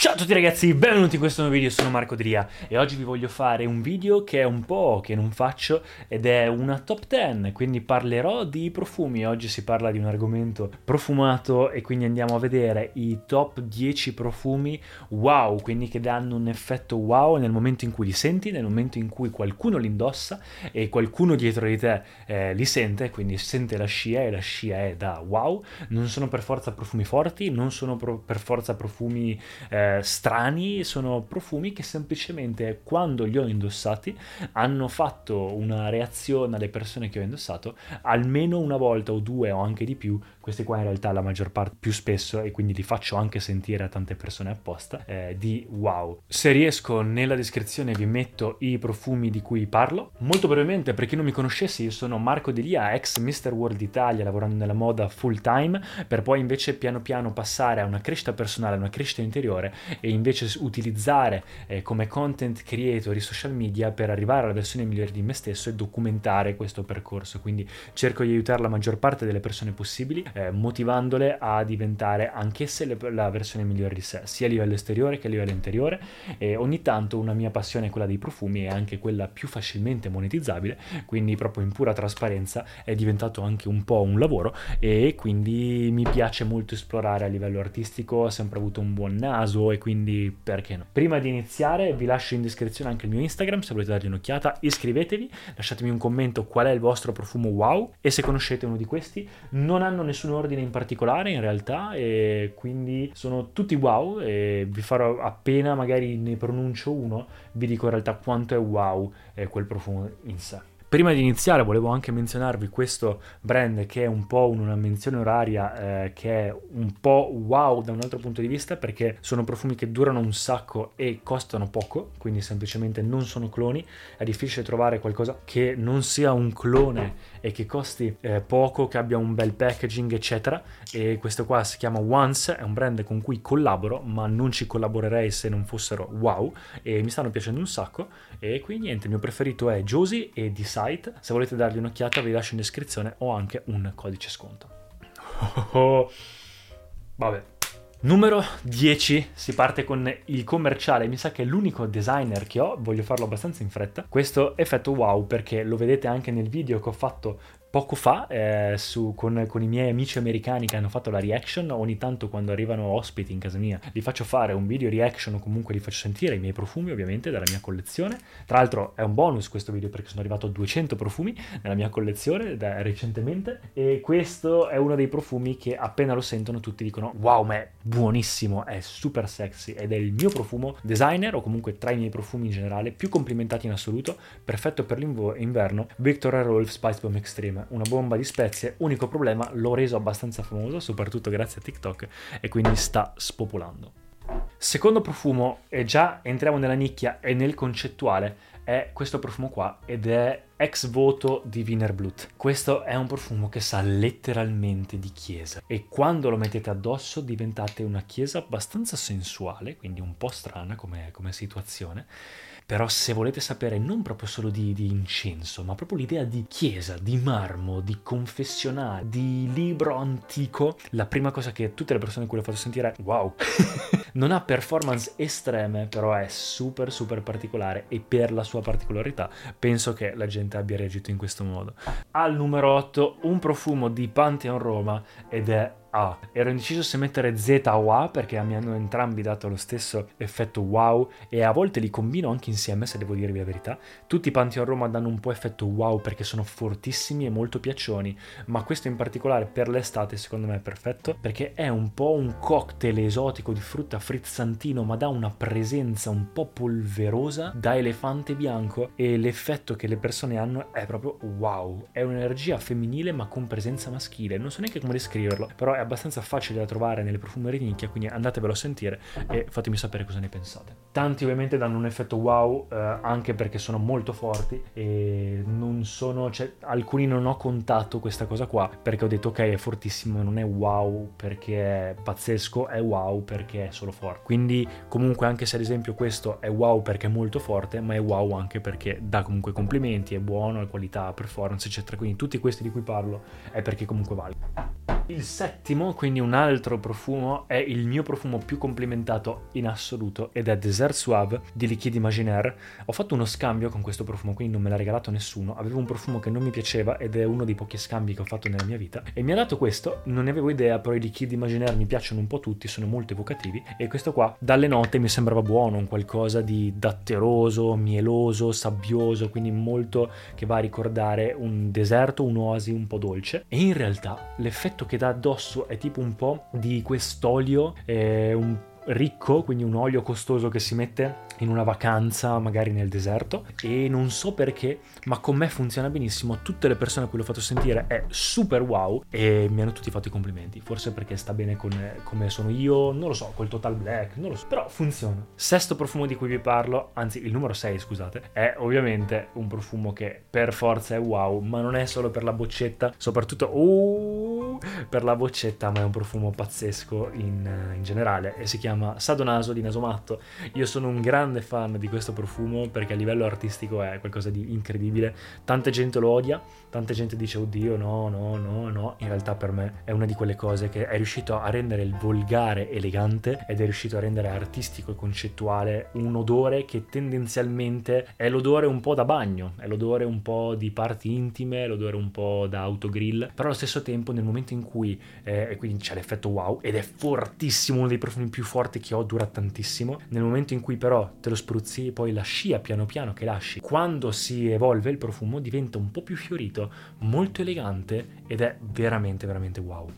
Ciao a tutti ragazzi, benvenuti in questo nuovo video, sono Marco Dria e oggi vi voglio fare un video che è un po' che non faccio ed è una top 10, quindi parlerò di profumi, oggi si parla di un argomento profumato e quindi andiamo a vedere i top 10 profumi wow, quindi che danno un effetto wow nel momento in cui li senti, nel momento in cui qualcuno li indossa e qualcuno dietro di te eh, li sente, quindi sente la scia e la scia è da wow, non sono per forza profumi forti, non sono pro- per forza profumi... Eh, strani, sono profumi che semplicemente quando li ho indossati hanno fatto una reazione alle persone che ho indossato almeno una volta o due o anche di più, questi qua in realtà la maggior parte più spesso e quindi li faccio anche sentire a tante persone apposta, eh, di wow. Se riesco nella descrizione vi metto i profumi di cui parlo. Molto brevemente, per chi non mi conoscesse, io sono Marco Delia, ex Mr. World Italia, lavorando nella moda full time, per poi invece piano piano passare a una crescita personale, a una crescita interiore e invece utilizzare eh, come content creator i social media per arrivare alla versione migliore di me stesso e documentare questo percorso. Quindi cerco di aiutare la maggior parte delle persone possibili, eh, motivandole a diventare anch'esse le, la versione migliore di sé, sia a livello esteriore che a livello interiore. E ogni tanto una mia passione, quella dei profumi, è anche quella più facilmente monetizzabile, quindi proprio in pura trasparenza è diventato anche un po' un lavoro e quindi mi piace molto esplorare a livello artistico, ho sempre avuto un buon naso e quindi perché no. Prima di iniziare vi lascio in descrizione anche il mio Instagram se volete dargli un'occhiata, iscrivetevi, lasciatemi un commento qual è il vostro profumo wow e se conoscete uno di questi non hanno nessun ordine in particolare in realtà e quindi sono tutti wow e vi farò appena magari ne pronuncio uno vi dico in realtà quanto è wow eh, quel profumo in sé. Prima di iniziare volevo anche menzionarvi questo brand che è un po' una menzione oraria eh, che è un po' wow da un altro punto di vista perché sono profumi che durano un sacco e costano poco, quindi semplicemente non sono cloni, è difficile trovare qualcosa che non sia un clone e che costi eh, poco, che abbia un bel packaging eccetera. E questo qua si chiama Once, è un brand con cui collaboro ma non ci collaborerei se non fossero wow. E mi stanno piacendo un sacco. E qui niente, il mio preferito è Josie e Design site. Se volete dargli un'occhiata vi lascio in descrizione o anche un codice sconto. Oh, vabbè. Numero 10, si parte con il commerciale, mi sa che è l'unico designer che ho, voglio farlo abbastanza in fretta. Questo effetto wow perché lo vedete anche nel video che ho fatto poco fa eh, su, con, con, i miei amici americani che hanno fatto la reaction, ogni tanto quando arrivano ospiti in casa mia li faccio fare un video reaction o comunque li faccio sentire i miei profumi ovviamente dalla mia collezione. Tra l'altro è un bonus questo video perché sono arrivato a 200 profumi nella mia collezione da, recentemente. E questo è uno dei profumi che appena lo sentono tutti dicono wow ma è buonissimo, è super sexy. Ed è il mio profumo designer o comunque tra i miei profumi in generale più complimentati in assoluto, perfetto per l'inverno, Victor Rolf Spice Bomb Extreme una bomba di spezie, unico problema l'ho reso abbastanza famoso, soprattutto grazie a TikTok e quindi sta spopolando. Secondo profumo, e già entriamo nella nicchia e nel concettuale, è questo profumo qua ed è ex voto di Wiener Blut. Questo è un profumo che sa letteralmente di chiesa e quando lo mettete addosso diventate una chiesa abbastanza sensuale, quindi un po' strana come, come situazione però se volete sapere non proprio solo di, di, incenso, ma proprio l'idea di chiesa, di marmo, di confessionale, di libro antico, la prima cosa che tutte le persone a cui lo faccio sentire è wow. non ha performance estreme, però è super super particolare e per la sua particolarità penso che la gente abbia reagito in questo modo. Al numero 8 un profumo di Pantheon Roma ed è a. Ero indeciso se mettere Z o A perché mi hanno entrambi dato lo stesso effetto wow e a volte li combino anche insieme se devo dirvi la verità. Tutti i Pantheon Roma danno un po' effetto wow perché sono fortissimi e molto piaccioni, ma questo in particolare per l'estate secondo me è perfetto perché è un po' un cocktail esotico di frutta frizzantino ma dà una presenza un po' polverosa da elefante bianco e l'effetto che le persone hanno è proprio wow. È un'energia femminile ma con presenza maschile, non so neanche come descriverlo, però è abbastanza facile da trovare nelle profumerie di nicchia, quindi andatevelo a sentire e fatemi sapere cosa ne pensate. Tanti ovviamente danno un effetto wow eh, anche perché sono molto forti e non sono, cioè, alcuni non ho contato questa cosa qua perché ho detto ok è fortissimo, non è wow perché è pazzesco, è wow perché è solo forte. Quindi comunque anche se ad esempio questo è wow perché è molto forte, ma è wow anche perché dà comunque complimenti, è buono, ha qualità, performance eccetera. Quindi tutti questi di cui parlo è perché comunque vale. Il settimo, quindi un altro profumo, è il mio profumo più complimentato in assoluto ed è Desert Suave di Liquid Imaginaire. Ho fatto uno scambio con questo profumo, quindi non me l'ha regalato nessuno. Avevo un profumo che non mi piaceva ed è uno dei pochi scambi che ho fatto nella mia vita e mi ha dato questo, non ne avevo idea, però i Liquid Imaginaire mi piacciono un po' tutti, sono molto evocativi e questo qua dalle note mi sembrava buono, un qualcosa di datteroso, mieloso, sabbioso, quindi molto che va a ricordare un deserto, un'oasi un po' dolce e in realtà l'effetto che dà addosso è tipo un po' di quest'olio, eh, un ricco, quindi un olio costoso che si mette in una vacanza magari nel deserto e non so perché, ma con me funziona benissimo. Tutte le persone a cui l'ho fatto sentire è super wow e mi hanno tutti fatto i complimenti. Forse perché sta bene con come sono io, non lo so, col Total Black, non lo so, però funziona. Sesto profumo di cui vi parlo, anzi il numero 6, scusate, è ovviamente un profumo che per forza è wow, ma non è solo per la boccetta, soprattutto uh, per la boccetta, ma è un profumo pazzesco in, in generale e si chiama Sadonaso di Nasomatto. Io sono un grande fan di questo profumo perché a livello artistico è qualcosa di incredibile. Tanta gente lo odia, tanta gente dice oddio no, no, no, no. In realtà per me è una di quelle cose che è riuscito a rendere il volgare elegante ed è riuscito a rendere artistico e concettuale un odore che tendenzialmente è l'odore un po' da bagno, è l'odore un po' di parti intime, l'odore un po' da autogrill, però allo stesso tempo nel momento in cui, eh, e quindi c'è l'effetto wow, ed è fortissimo, uno dei profumi più forti che ho, dura tantissimo, nel momento in cui però te lo spruzzi poi la scia piano piano che lasci. Quando si evolve il profumo diventa un po' più fiorito, molto elegante ed è veramente veramente wow.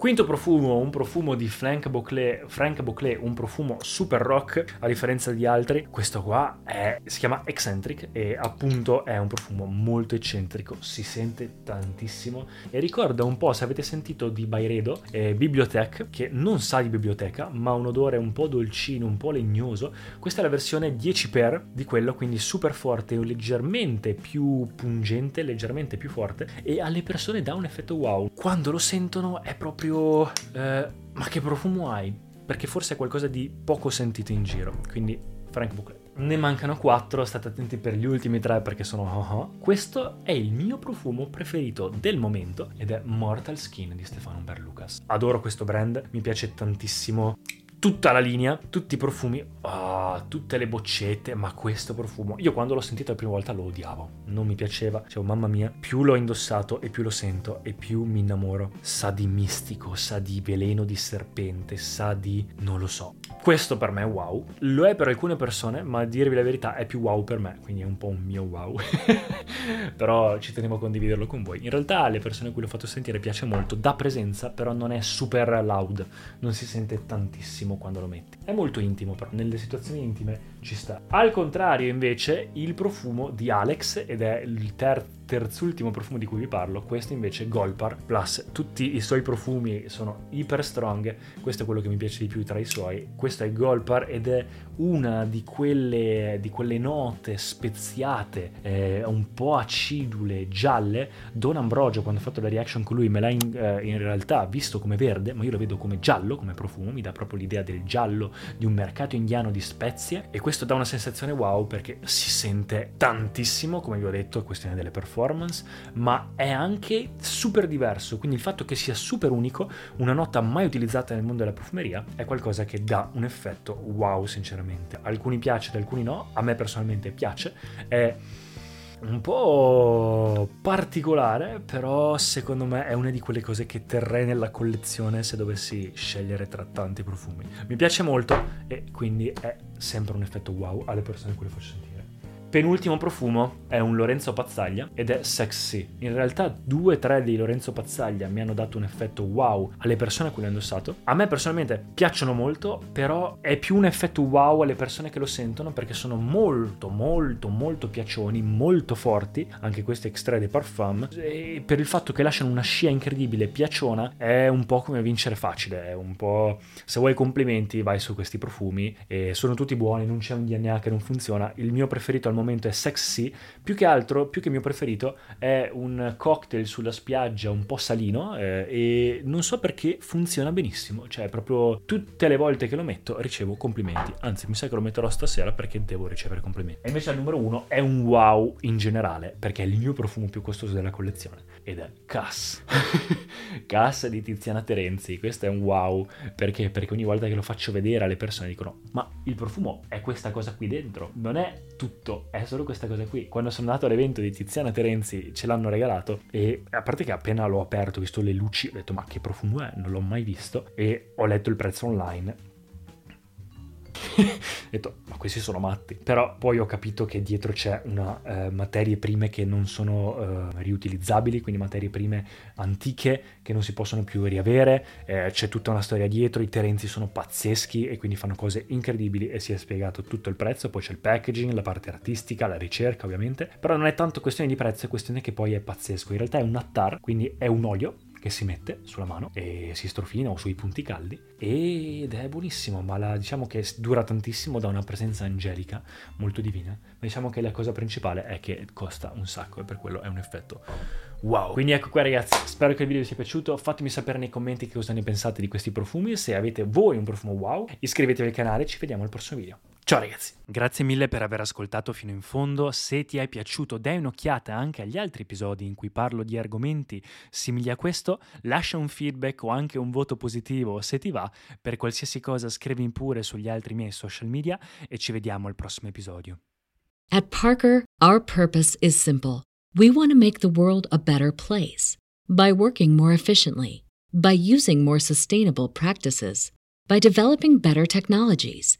Quinto profumo, un profumo di Frank Boclet, Frank Boclet, un profumo super rock a differenza di altri. Questo qua è, si chiama Eccentric e appunto è un profumo molto eccentrico, si sente tantissimo e ricorda un po', se avete sentito di Byredo, eh, Bibliotech, che non sa di biblioteca ma ha un odore un po' dolcino, un po' legnoso. Questa è la versione 10 per di quello, quindi super forte, leggermente più pungente, leggermente più forte e alle persone dà un effetto wow. Quando lo sentono è proprio proprio... Eh, ma che profumo hai? Perché forse è qualcosa di poco sentito in giro. Quindi Frank Buclet. Ne mancano quattro, state attenti per gli ultimi tre perché sono oh. Questo è il mio profumo preferito del momento ed è Mortal Skin di Stefano Berlucas. Adoro questo brand, mi piace tantissimo tutta la linea, tutti i profumi, oh, tutte le boccette, ma questo profumo, io quando l'ho sentito la prima volta lo odiavo, non mi piaceva, cioè mamma mia, più l'ho indossato e più lo sento e più mi innamoro, sa di mistico, sa di veleno di serpente, sa di... non lo so. Questo per me è wow, lo è per alcune persone, ma a dirvi la verità è più wow per me, quindi è un po' un mio wow. però ci tenevo a condividerlo con voi. In realtà alle persone a cui l'ho fatto sentire piace molto, dà presenza, però non è super loud, non si sente tantissimo quando lo metti. È molto intimo però, nelle situazioni intime ci sta. Al contrario invece il profumo di Alex, ed è il terzo terzultimo profumo di cui vi parlo, questo invece è Golpar Plus. Tutti i suoi profumi sono iper strong, questo è quello che mi piace di più tra i suoi. Questo è Golpar ed è una di quelle, di quelle note speziate, eh, un po' acidule, gialle. Don Ambrogio, quando ho fatto la reaction con lui, me l'ha in, eh, in realtà visto come verde, ma io lo vedo come giallo, come profumo, mi dà proprio l'idea del giallo di un mercato indiano di spezie e questo dà una sensazione wow perché si sente tantissimo, come vi ho detto, questione delle performance performance, ma è anche super diverso. Quindi il fatto che sia super unico, una nota mai utilizzata nel mondo della profumeria, è qualcosa che dà un effetto wow, sinceramente. alcuni piace, ad alcuni no. A me personalmente piace. È un po' particolare, però secondo me è una di quelle cose che terrei nella collezione se dovessi scegliere tra tanti profumi. Mi piace molto e quindi è sempre un effetto wow alle persone cui le faccio sentire. Penultimo profumo è un Lorenzo Pazzaglia ed è Sexy. In realtà due o tre di Lorenzo Pazzaglia mi hanno dato un effetto wow alle persone a cui l'ho indossato. A me personalmente piacciono molto, però è più un effetto wow alle persone che lo sentono perché sono molto molto molto piacioni, molto forti, anche questi extrait de parfum, e per il fatto che lasciano una scia incredibile, piaciona, è un po' come vincere facile, è un po' se vuoi complimenti vai su questi profumi e sono tutti buoni, non c'è un DNA che non funziona. Il mio preferito al momento momento è sexy, più che altro, più che mio preferito, è un cocktail sulla spiaggia un po' salino eh, e non so perché funziona benissimo, cioè proprio tutte le volte che lo metto ricevo complimenti, anzi mi sa che lo metterò stasera perché devo ricevere complimenti. E invece il numero uno è un wow in generale, perché è il mio profumo più costoso della collezione ed è Cass. Cass di Tiziana Terenzi, questo è un wow, perché? Perché ogni volta che lo faccio vedere alle persone dicono ma il profumo è questa cosa qui dentro, non è tutto, è solo questa cosa qui. Quando sono andato all'evento di Tiziana Terenzi ce l'hanno regalato e a parte che appena l'ho aperto, ho visto le luci, ho detto ma che profumo è? Non l'ho mai visto e ho letto il prezzo online ho detto, ma questi sono matti. Però poi ho capito che dietro c'è una eh, materie prime che non sono eh, riutilizzabili, quindi materie prime antiche che non si possono più riavere. Eh, c'è tutta una storia dietro, i terenzi sono pazzeschi e quindi fanno cose incredibili e si è spiegato tutto il prezzo. Poi c'è il packaging, la parte artistica, la ricerca ovviamente. Però non è tanto questione di prezzo, è questione che poi è pazzesco. In realtà è un attar, quindi è un olio che si mette sulla mano e si strofina o sui punti caldi ed è buonissimo, ma la, diciamo che dura tantissimo da una presenza angelica molto divina, ma diciamo che la cosa principale è che costa un sacco e per quello è un effetto wow. Quindi ecco qua ragazzi, spero che il video vi sia piaciuto, fatemi sapere nei commenti che cosa ne pensate di questi profumi, se avete voi un profumo wow, iscrivetevi al canale, ci vediamo al prossimo video. Ciao ragazzi! Grazie mille per aver ascoltato fino in fondo. Se ti è piaciuto, dai un'occhiata anche agli altri episodi in cui parlo di argomenti simili a questo. Lascia un feedback o anche un voto positivo se ti va. Per qualsiasi cosa scrivi pure sugli altri miei social media e ci vediamo al prossimo episodio. At Parker, our purpose is simple. We want to make the world a better place by working more efficiently, by using more sustainable practices, by developing better technologies.